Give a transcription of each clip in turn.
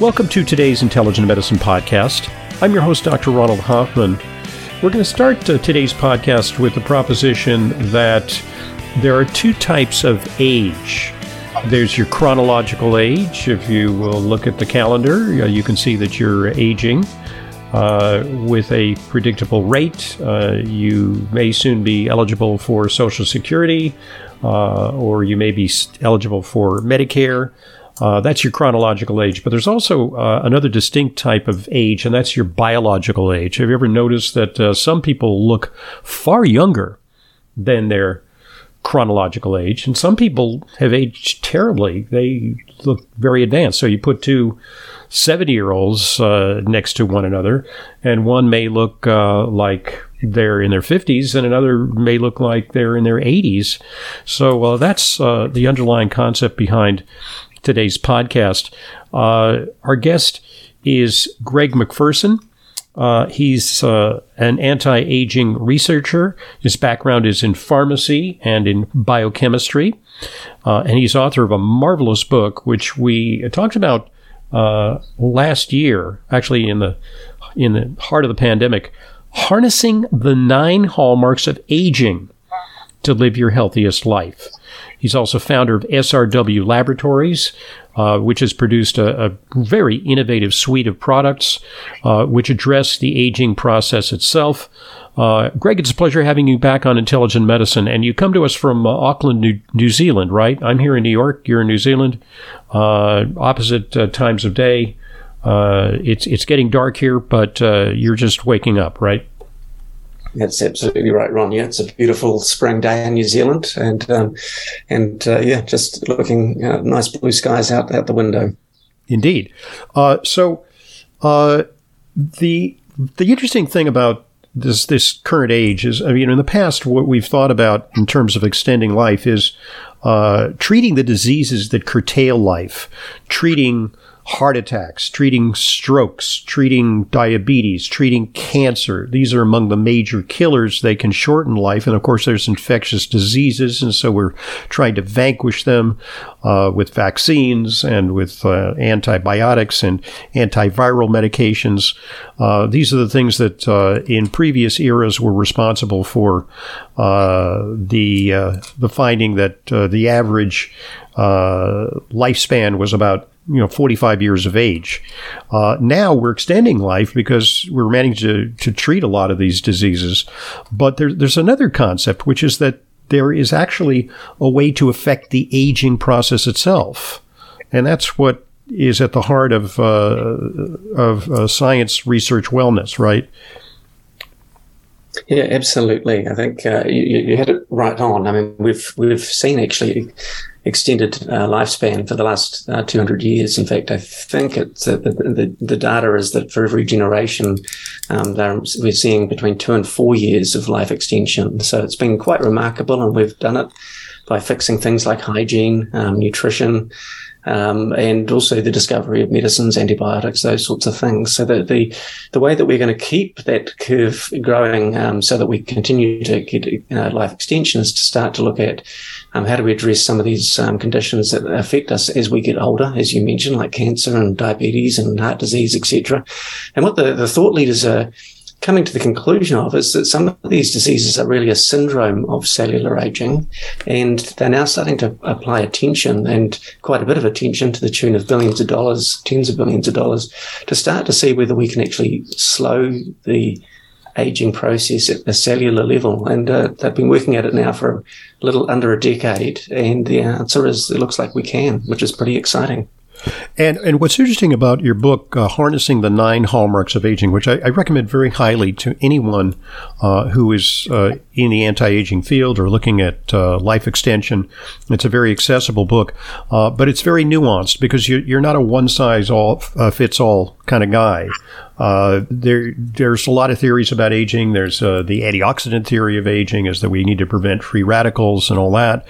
Welcome to today's Intelligent Medicine Podcast. I'm your host, Dr. Ronald Hoffman. We're going to start uh, today's podcast with the proposition that there are two types of age. There's your chronological age. If you will look at the calendar, you can see that you're aging. Uh, with a predictable rate. Uh, you may soon be eligible for Social Security, uh, or you may be eligible for Medicare. Uh, that's your chronological age. But there's also uh, another distinct type of age, and that's your biological age. Have you ever noticed that uh, some people look far younger than their chronological age, and some people have aged terribly? They look very advanced. So you put two 70 year olds uh, next to one another, and one may look uh, like they're in their 50s, and another may look like they're in their 80s. So uh, that's the underlying concept behind today's podcast. Uh, our guest is Greg Macpherson. Uh, he's uh, an anti aging researcher. His background is in pharmacy and in biochemistry. Uh, and he's author of a marvelous book, which we talked about uh, last year, actually, in the, in the heart of the pandemic Harnessing the Nine Hallmarks of Aging to Live Your Healthiest Life. He's also founder of SRW Laboratories, uh, which has produced a, a, very innovative suite of products uh, which address the aging process itself. Uh, Greg, it's a pleasure having you back on Intelligent Medicine. And you come to us from uh, Auckland, New, New, Zealand, right? I'm here in New York. You're in New Zealand. Uh, opposite uh, times of day. it's it's getting dark here, but you're just waking up, right? That's absolutely right, Ron. Yeah, it's a beautiful spring day in New Zealand, and um, and uh, yeah, just looking uh, nice blue skies out out the window. Indeed. Uh, so uh, the the interesting thing about this this current age is, I mean, in the past, what we've thought about in terms of extending life is uh, treating the diseases that curtail life, treating heart attacks, treating strokes, treating diabetes, treating cancer. These are among the major killers. They can shorten life. And of course, there's infectious diseases. And so we're trying to vanquish them uh, with vaccines and with uh, antibiotics and antiviral medications. Uh, these are the things that uh, in previous eras were responsible for uh, the, uh, the finding that the average lifespan was about you know 45 years of age. Uh, now we're extending life because we're managing to, to treat a lot of these diseases. But there, there's another concept, which is that there is actually a way to affect the aging process itself, and that's what is at the heart of uh, of uh, science research wellness, right? Yeah, absolutely. I think uh, you, you had it right on. I mean, we've we've seen actually extended uh, lifespan for the last uh, 200 years. In fact, I think it's uh, the, the, the, data is that for every generation, um, we're seeing between two and four years of life extension. So it's been quite remarkable, and we've done it by fixing things like hygiene, um, nutrition, um, and also the discovery of medicines, antibiotics, those sorts of things. So that the the way that we're going to keep that curve growing, um, so that we continue to get you know, life extension, is to start to look at um, how do we address some of these um, conditions that affect us as we get older, as you mentioned, like cancer and diabetes and heart disease, etc. And what the, the thought leaders are coming to the conclusion of is that some of these diseases are really a syndrome of cellular aging, and they're now starting to apply attention and quite a bit of attention to the tune of billions of dollars, tens of billions of dollars, to start to see whether we can actually slow the aging process at the cellular level. And uh, they've been working at it now for a little under a decade, and the answer is it looks like we can, which is pretty exciting. And and what's interesting about your book, uh, harnessing the nine hallmarks of aging, which I, I recommend very highly to anyone uh, who is uh, in the anti-aging field or looking at uh, life extension. It's a very accessible book, uh, but it's very nuanced because you, are not a one-size-all-fits-all uh, kind of guy. Uh, there, there's a lot of theories about aging. There's uh, the antioxidant theory of aging, is that we need to prevent free radicals and all that.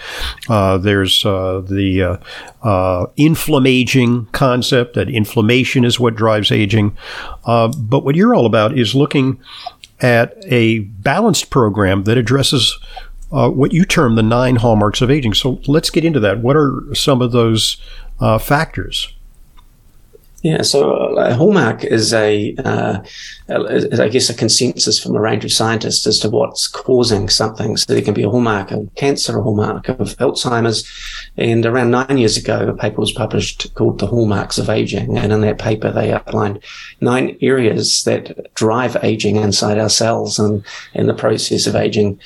Uh, there's uh, the uh, inflammaging concept that inflammation is what drives aging. but what you're all about is looking at a balanced program that addresses what you term the nine hallmarks of aging. So let's get into that. What are some of those factors? Yeah, so a hallmark is a, uh, is, I guess, a consensus from a range of scientists as to what's causing something. So there can be a hallmark of cancer, a hallmark of Alzheimer's. And around nine years ago, a paper was published called The Hallmarks of Aging. And in that paper, they outlined nine areas that drive aging inside our cells and in the process of aging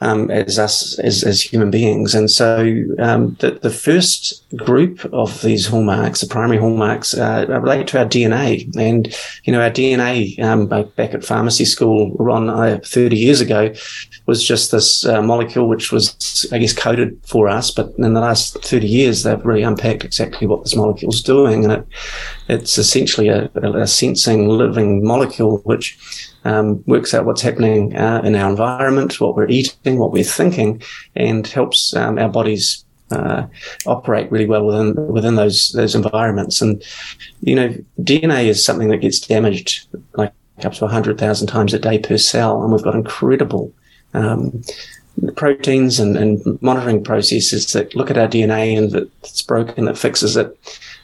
um, as us as, as human beings. And so um, the, the first group of these hallmarks, the primary hallmarks, uh, relate to our DNA. And, you know, our DNA um, back at pharmacy school, Ron, uh, 30 years ago, was just this uh, molecule which was, I guess, coded for us. But in the last 30 years, they've really unpacked exactly what this molecule is doing. And it, it's essentially a, a sensing, living molecule which um, works out what's happening uh, in our environment, what we're eating, what we're thinking, and helps um, our bodies uh, operate really well within within those those environments. And you know, DNA is something that gets damaged like up to hundred thousand times a day per cell, and we've got incredible. Um, proteins and, and, monitoring processes that look at our DNA and that it's broken, that fixes it.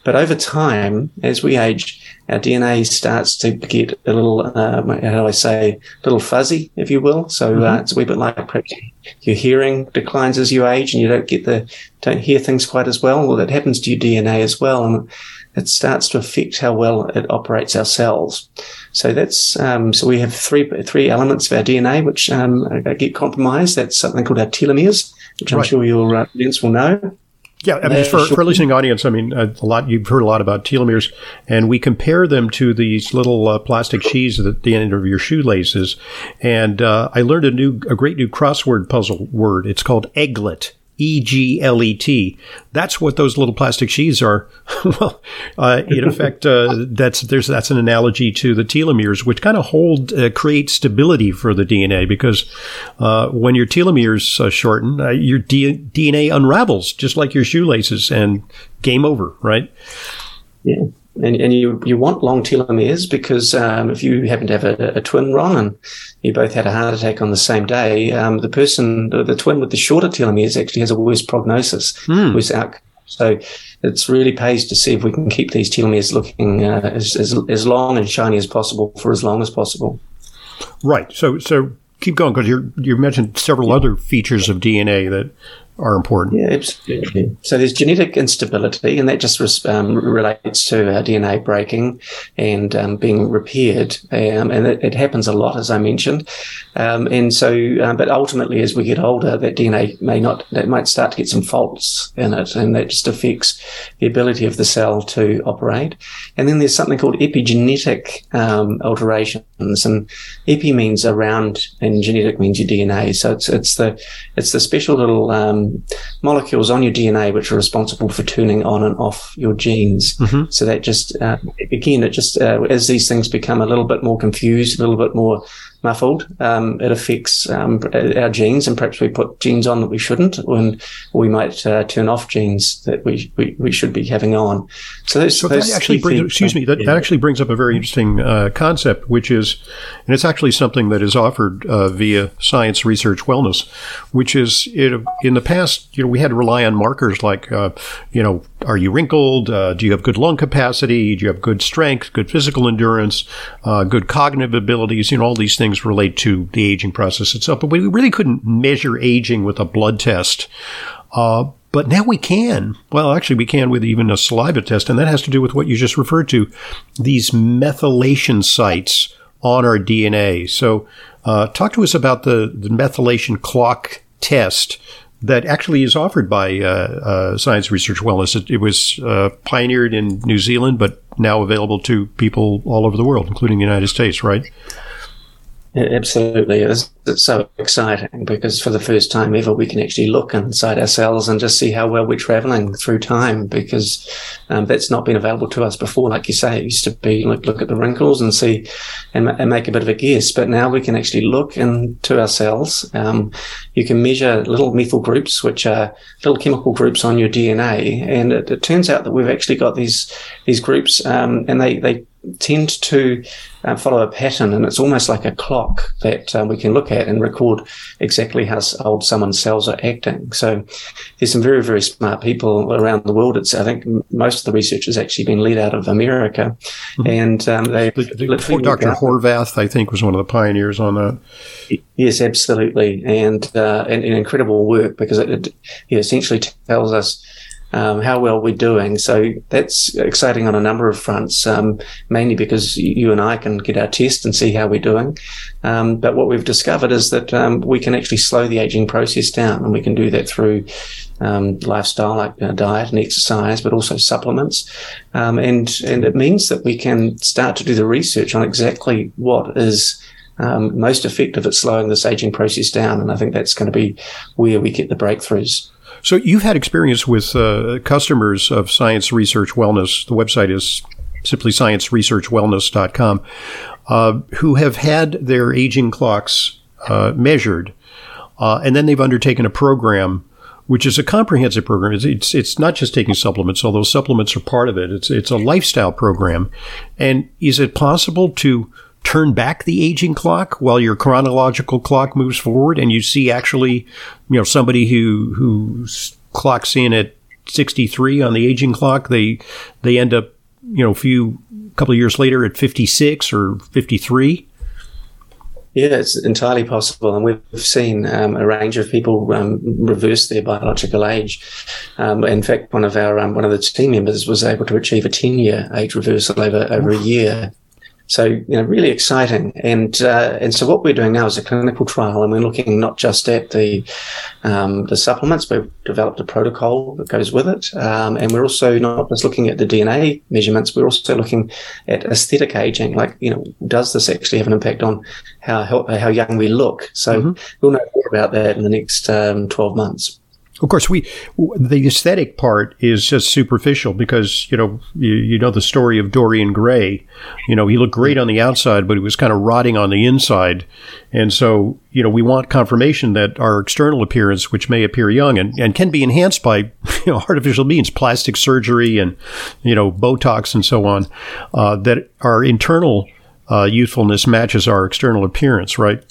But over time, as we age, our DNA starts to get a little, uh, how do I say, a little fuzzy, if you will. So mm-hmm. uh, it's a wee bit like perhaps your hearing declines as you age and you don't get the, don't hear things quite as well. Well, that happens to your DNA as well. And it starts to affect how well it operates our cells. So that's, um, so we have three, three elements of our DNA which um, get compromised. That's something called our telomeres, which I'm sure your uh, audience will know. Yeah, I mean, for, for a listening audience, I mean, a lot you've heard a lot about telomeres, and we compare them to these little uh, plastic sheaths at the end of your shoelaces. And uh, I learned a new, a great new crossword puzzle word. It's called aglet. E G L E T. That's what those little plastic sheaths are. well, uh, in effect, uh, that's there's that's an analogy to the telomeres, which kind of hold uh, create stability for the DNA because uh, when your telomeres uh, shorten, uh, your D- DNA unravels just like your shoelaces, and game over, right? Yeah and, and you, you want long telomeres because um, if you happen to have a, a, twin, Ron, and you both had a heart attack on the same day, um, the person, the, the, twin with the shorter telomeres actually has a worse prognosis, mm. worse outcome. So it's really pays to see if we can keep these telomeres looking uh, as, as, as long and shiny as possible for as long as possible. Right. So so keep going because you you mentioned several other features of DNA that are important. Yeah, absolutely. So there's genetic instability, and that just um, relates to our DNA breaking and um, being repaired, um, and it, it, happens a lot, as I mentioned. Um, and so, um, but ultimately, as we get older, that DNA may not, that might start to get some faults in it, and that just affects the ability of the cell to operate. And then there's something called epigenetic um, alterations, and epi means around, and genetic means your DNA. So it's it's the it's the special little molecules on your DNA which are responsible for turning on and off your genes. Mm-hmm. So that just, uh, again, it just, uh, as these things become a little bit more confused, a little bit more muffled, um, it affects um, our genes, and perhaps we put genes on that we shouldn't, and we might uh, turn off genes that we, we, we, should be having on. So, those, so those that actually brings, things, excuse me, that, yeah. that actually brings up a very interesting uh, concept, which is, and it's actually something that is offered uh, via Science Research Wellness, which is it, in the past, you know, we had to rely on markers like, uh, you know, are you wrinkled? Uh, do you have good lung capacity? Do you have good strength, good physical endurance, uh, good cognitive abilities? You know, all these things relate to the aging process itself. But we really couldn't measure aging with a blood test. Uh, but now we can. Well, actually, we can with even a saliva test, and that has to do with what you just referred to these methylation sites on our DNA. So, uh, talk to us about the, the methylation clock test that actually is offered by uh, uh, Science Research Wellness. It, it was uh, pioneered in New Zealand, but now available to people all over the world, including the United States, right? Absolutely. It's, it's, so exciting because for the first time ever, we can actually look inside ourselves and just see how well we're traveling through time because um, that's not been available to us before. Like you say, it used to be look, look at the wrinkles and see and, and make a bit of a guess. But now we can actually look into ourselves. Um, you can measure little methyl groups, which are little chemical groups on your DNA. And it, it turns out that we've actually got these, these groups um, and they, they tend to uh, follow a pattern, and it's almost like a clock that uh, we can look at and record exactly how old someone's cells are acting. So there's some very, very smart people around the world. It's I think most of the research has actually been led out of America, mm-hmm. and um, they. The, Dr. Horvath, I think, was one of the pioneers on that. Yes, absolutely, and uh, and, and incredible work because it, it essentially tells us um, how well we're doing. So that's exciting on a number of fronts, um, mainly because you and I can get our test and see how we're doing. Um, but what we've discovered is that um, we can actually slow the aging process down, and we can do that through um, lifestyle like uh, diet and exercise, but also supplements. Um, and and it means that we can start to do the research on exactly what is um, most effective at slowing this aging process down. And I think that's going to be where we get the breakthroughs. So you've had experience with uh, customers of Science Research Wellness. The website is simply scienceresearchwellness.com, uh, who have had their aging clocks uh, measured, uh, and then they've undertaken a program which is a comprehensive program. It's, it's, it's not just taking supplements, although supplements are part of it. It's it's a lifestyle program, and is it possible to turn back the aging clock while your chronological clock moves forward and you see actually, you know, somebody who, who clocks in at 63 on the aging clock, they, they end up, you know, a few, couple of years later at 56 or 53. Yeah, it's entirely possible, and we've seen um, a range of people um, reverse their biological age. Um, in fact, one of our um, one of the team members was able to achieve a ten year age reversal over over a year. So, you know, really exciting. And, uh, and so what we're doing now is a clinical trial and we're looking not just at the, um, the supplements, we've developed a protocol that goes with it. Um, and we're also not just looking at the DNA measurements, we're also looking at aesthetic aging. Like, you know, does this actually have an impact on how, how, how young we look? So mm-hmm. we'll know more about that in the next, um, 12 months. Of course, we the aesthetic part is just superficial because you know you, you, know the story of Dorian Gray. You know he looked great on the outside, but he was kind of rotting on the inside, and so you know we want confirmation that our external appearance, which may appear young and, and can be enhanced by you know artificial means, plastic surgery and you know Botox and so on, uh, that our internal uh, youthfulness matches our external appearance, right?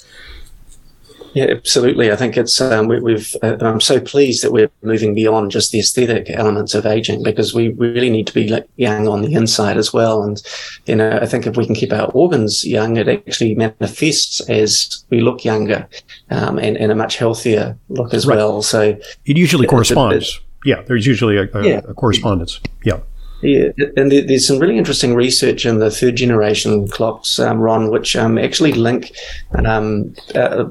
Yeah, absolutely. I think it's um, we, have uh, I'm so pleased that we're moving beyond just the aesthetic elements of aging because we really need to be like young on the inside as well. And you know, I think if we can keep our organs young, it actually manifests as we look younger um, and, and a much healthier look as right. well. So it usually corresponds. yeah, there's usually a, a, yeah. a correspondence. Yeah. Yeah, and there's some really interesting research in the third generation clocks, um, Ron, which um, actually link um, uh,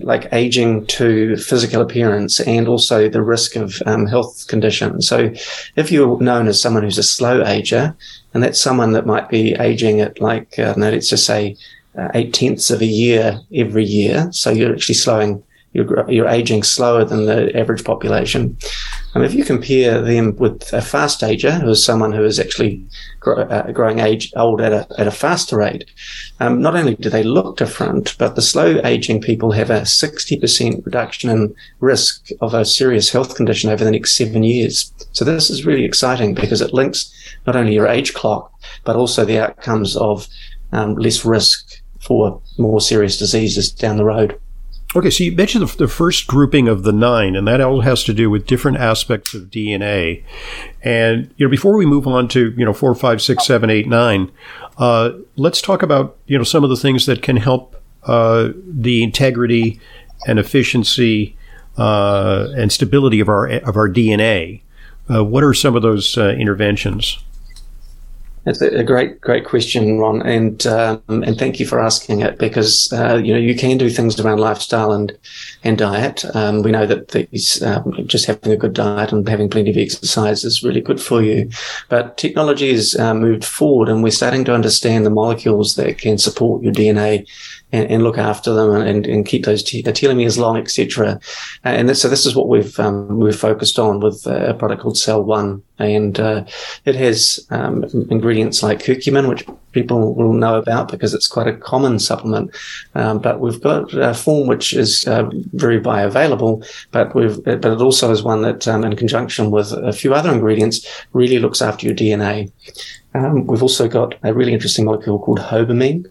like aging to physical appearance and also the risk of um, health conditions. So, if you're known as someone who's a slow ager, and that's someone that might be aging at like, uh, no, let's just say uh, eight tenths of a year every year, so you're actually slowing you're, you're aging slower than the average population. I mean, if you compare them with a fast ager, who is someone who is actually grow, uh, growing age old at a, at a faster rate, um, not only do they look different, but the slow aging people have a 60% reduction in risk of a serious health condition over the next seven years. So this is really exciting because it links not only your age clock, but also the outcomes of um, less risk for more serious diseases down the road. Okay, so you mentioned the, the, first grouping of the nine, and that all has to do with different aspects of DNA. And you know, before we move on to you know four, five, six, seven, eight, nine, uh, let's talk about you know some of the things that can help uh, the integrity and efficiency uh, and stability of our of our DNA. Uh, what are some of those uh, interventions? It's a great, great question, Ron, and um, and thank you for asking it because uh, you know you can do things around lifestyle and and diet. Um, we know that these um, just having a good diet and having plenty of exercise is really good for you, but technology has uh, moved forward, and we're starting to understand the molecules that can support your DNA and, and look after them and, and keep those te- telomeres long, etc. And this, so this is what we've um, we've focused on with a product called Cell One, and uh, it has um, ingredients like curcumin, which people will know about because it's quite a common supplement. Um, but we've got a form which is uh, very bioavailable, but we've but it also is one that, um, in conjunction with a few other ingredients, really looks after your DNA. Um, we've also got a really interesting molecule called hobamine.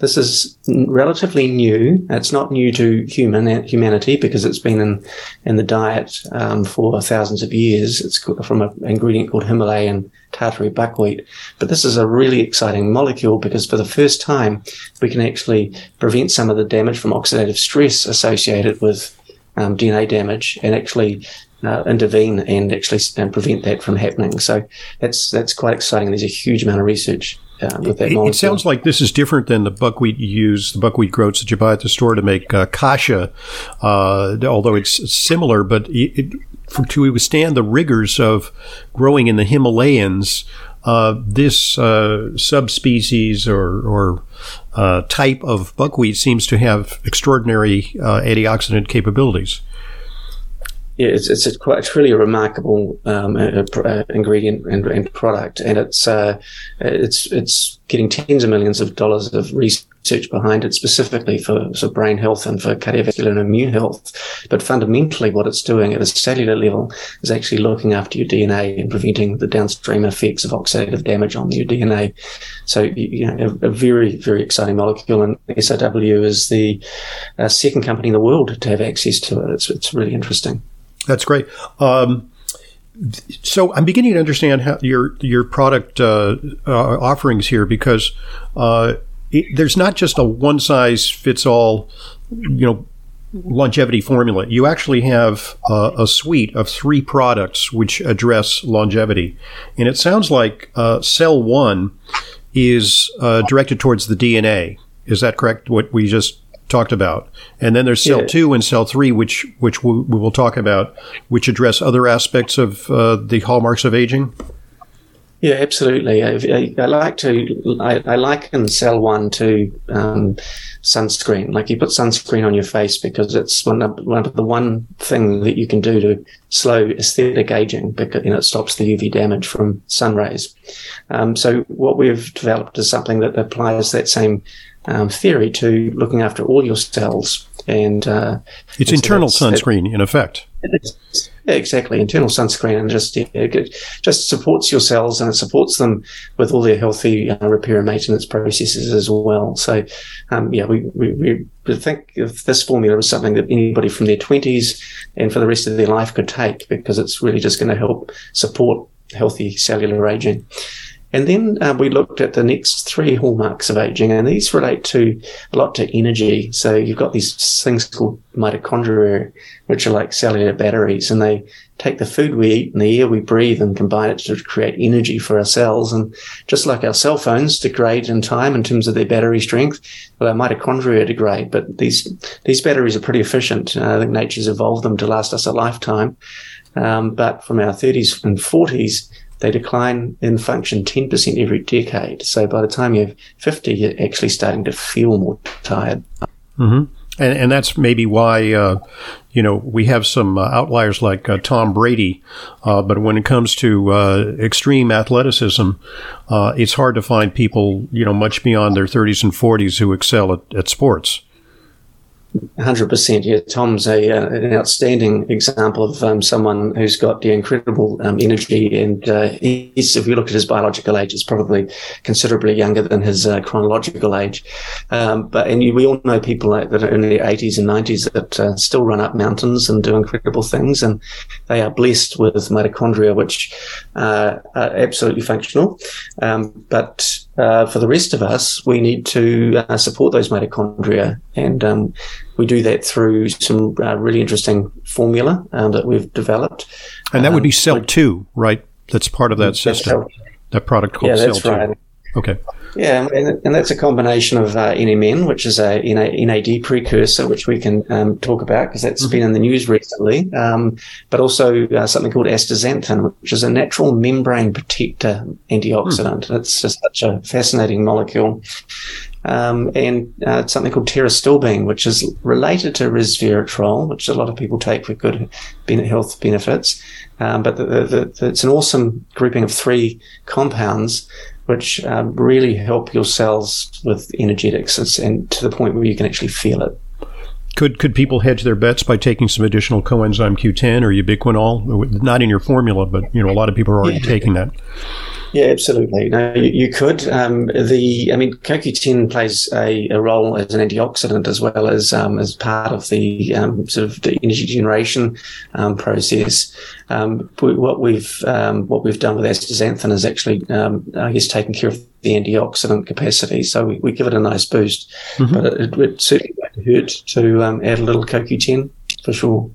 This is relatively new. It's not new to human humanity because it's been in in the diet um, for thousands of years. It's from an ingredient called Himalayan Tartary buckwheat. But this is a really exciting molecule because for the first time we can actually prevent some of the damage from oxidative stress associated with um, DNA damage and actually uh, intervene and actually and prevent that from happening. So that's that's quite exciting. There's a huge amount of research. That it, it sounds like this is different than the buckwheat you use, the buckwheat groats that you buy at the store to make uh, kasha, uh, although it's similar, but it, for, to withstand the rigors of growing in the Himalayas, uh, this uh, subspecies or, or uh, type of buckwheat seems to have extraordinary uh, antioxidant capabilities it's it's, a quite, it's really a remarkable um, a, a ingredient and, and, product, and it's uh, it's it's getting tens of millions of dollars of research behind it, specifically for, for brain health and for cardiovascular and immune health. But fundamentally, what it's doing at a cellular level is actually looking after your DNA and preventing the downstream effects of oxidative damage on your DNA. So, you know, a, a very very exciting molecule, and SRW is the uh, second company in the world to have access to it. It's it's really interesting. That's great. Um, so I'm beginning to understand how your your product uh, uh, offerings here because uh, it, there's not just a one size fits all, you know, longevity formula. You actually have a suite of three products which address longevity, and it sounds like uh, Cell One is uh, directed towards the DNA. Is that correct? What we just talked about. And then there's cell yeah. two and cell three, which which we, we, will talk about, which address other aspects of uh, the hallmarks of aging. Yeah, absolutely. I, I, I like to I, I, liken cell one to um, sunscreen. Like you put sunscreen on your face because it's one of, one of the one thing that you can do to slow aesthetic aging because you know it stops the UV damage from sun rays. Um, so what we've developed is something that applies that same um, theory to looking after all your cells. And uh, it's internal sunscreen, it, in effect. Yeah, exactly. Internal sunscreen, and just it just supports your cells, and it supports them with all their healthy uh, repair and maintenance processes as well. So, um, yeah, we, we, we think if this formula is something that anybody from their twenties and for the rest of their life could take, because it's really just going to help support healthy cellular aging. And then uh, we looked at the next three hallmarks of aging, and these relate to a lot to energy. So you've got these things called mitochondria, which are like cellular batteries, and they take the food we eat and the air we breathe and combine it to create energy for our cells. And just like our cell phones degrade in time in terms of their battery strength, well, our mitochondria degrade. But these these batteries are pretty efficient. Uh, I think nature's evolved them to last us a lifetime. Um, but from our 30s and 40s, they decline in function 10% every decade. So by the time you're 50, you're actually starting to feel more tired. Mm-hmm. And, and that's maybe why, uh, you know, we have some uh, outliers like uh, Tom Brady. Uh, but when it comes to uh, extreme athleticism, uh, it's hard to find people, you know, much beyond their 30s and 40s who excel at, at sports. Hundred percent. Yeah, Tom's a uh, an outstanding example of um, someone who's got the incredible um, energy, and uh, he's, if you look at his biological age, it's probably considerably younger than his uh, chronological age. Um, but and we all know people like that are in their eighties and nineties that uh, still run up mountains and do incredible things, and they are blessed with mitochondria, which uh, are absolutely functional. Um, but uh, for the rest of us, we need to support those mitochondria, and um, we do that through some uh, really interesting formula um, that we've developed. And that would be um, Cell Two, right? That's part of that system. That product called yeah, Cell Two. Right. Okay. Yeah, and, and that's a combination of uh, NMN, which is a NAD precursor, which we can um, talk about because that's mm-hmm. been in the news recently, um, but also uh, something called astaxanthin, which is a natural membrane protector antioxidant. Mm. It's just such a fascinating molecule. Um, and uh, something called pterostilbene, which is related to resveratrol, which a lot of people take for good health benefits. Um, but the, the, the, it's an awesome grouping of three compounds which um, really help your cells with energetics and to the point where you can actually feel it. Could could people hedge their bets by taking some additional coenzyme Q10 or ubiquinol? Not in your formula, but you know a lot of people are already yeah. taking that. Yeah, absolutely. No, you, you could. Um, the, I mean, CoQ10 plays a, a, role as an antioxidant as well as um, as part of the um, sort of the energy generation um, process. Um, what we've um, what we've done with astaxanthin is actually, I guess, taking care of the antioxidant capacity. So we, we give it a nice boost, mm-hmm. but it, it, certainly won't hurt to add a little CoQ10 for sure.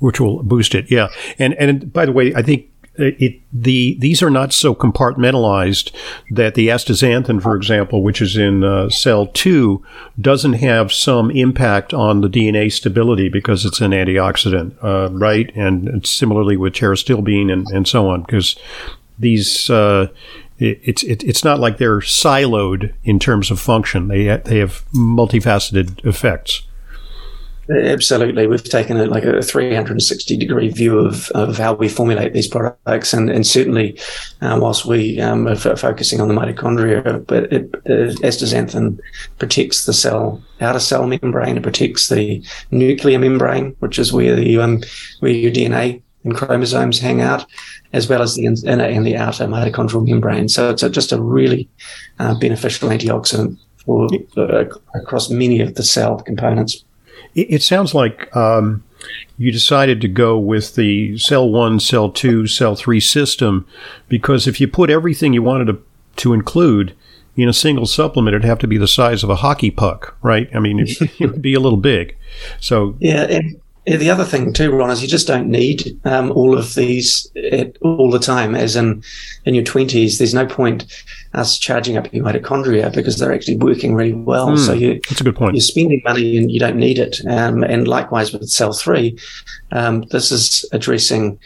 Which will boost it, yeah. And and by the way, I think it the these are not so compartmentalized that the astaxanthin, for example, which is in uh, cell two, doesn't have some impact on the DNA stability because it's an antioxidant, uh, right? And similarly with pterostilbene and, and so on, because these uh, it, it's it, it's not like they're siloed in terms of function. They they have multifaceted effects. Absolutely. We've taken a, like a 360 degree view of, of how we formulate these products. And, and certainly, uh, whilst we um, are f- focusing on the mitochondria, but it, uh, astaxanthin protects the cell, outer cell membrane. It protects the nuclear membrane, which is where the, um, where your DNA and chromosomes hang out, as well as the inner and the outer mitochondrial membrane. So it's a, just a really uh, beneficial antioxidant for, uh, across many of the cell components. It, it sounds like um, you decided to go with the cell one, cell two, cell three system because if you put everything you wanted to, to include in a single supplement, it'd have to be the size of a hockey puck, right? I mean, it, it would be a little big. So yeah. And- the other thing too, Ron, is you just don't need um, all of these all the time. As in, in your twenties, there's no point us charging up your mitochondria because they're actually working really well. Mm, so you, that's a good point. You're spending money and you don't need it. Um, and likewise with cell three, um, this is addressing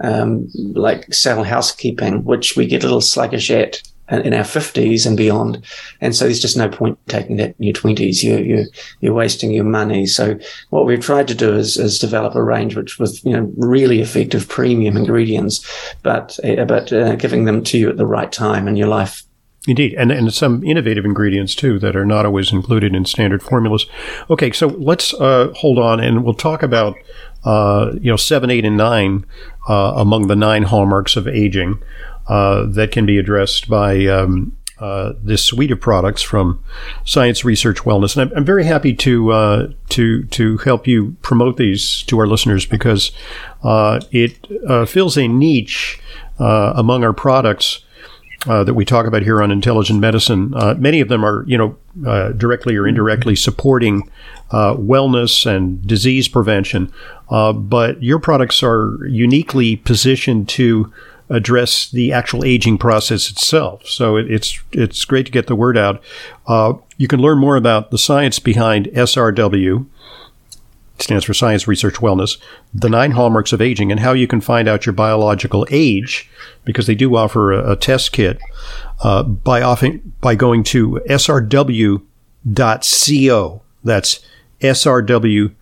um, like cell housekeeping, which we get a little sluggish at in our 50s and beyond. And so there's just no point taking that in your 20s. You're, you're, you're wasting your money. So what we've tried to do is, is develop a range which with, you know, really effective premium ingredients, but, uh, but uh, giving them to you at the right time in your life. Indeed, and and some innovative ingredients too that are not always included in standard formulas. Okay, so let's uh, hold on, and we'll talk about uh, you know seven, eight, and nine uh, among the nine hallmarks of aging. Uh, that can be addressed by um, uh, this suite of products from Science Research Wellness, and I'm, I'm very happy to uh, to to help you promote these to our listeners because uh, it uh, fills a niche among our products. that we talk about here on intelligent medicine, many of them are, you know, directly or indirectly supporting wellness and disease prevention. but your products are uniquely positioned to address the actual aging process itself. So it, it's it's great to get the word out. Uh, you can learn more about the science behind SRW. Stands for Science Research Wellness, the nine hallmarks of aging, and how you can find out your biological age, because they do offer a, a test kit uh, by offering, by going to srw.co. That's srw.co.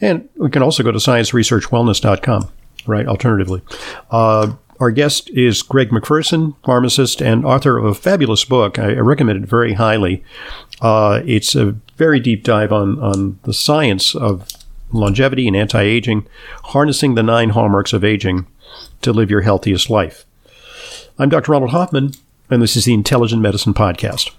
And we can also go to scienceresearchwellness.com, right? Alternatively. Uh, our guest is Greg Macpherson, pharmacist and author of a fabulous book. I, I recommend it very highly. Uh, it's a very deep dive on, on the science of longevity and anti aging, harnessing the nine hallmarks of aging to live your healthiest life. I'm Dr. Ronald Hoffman, and this is the Intelligent Medicine Podcast.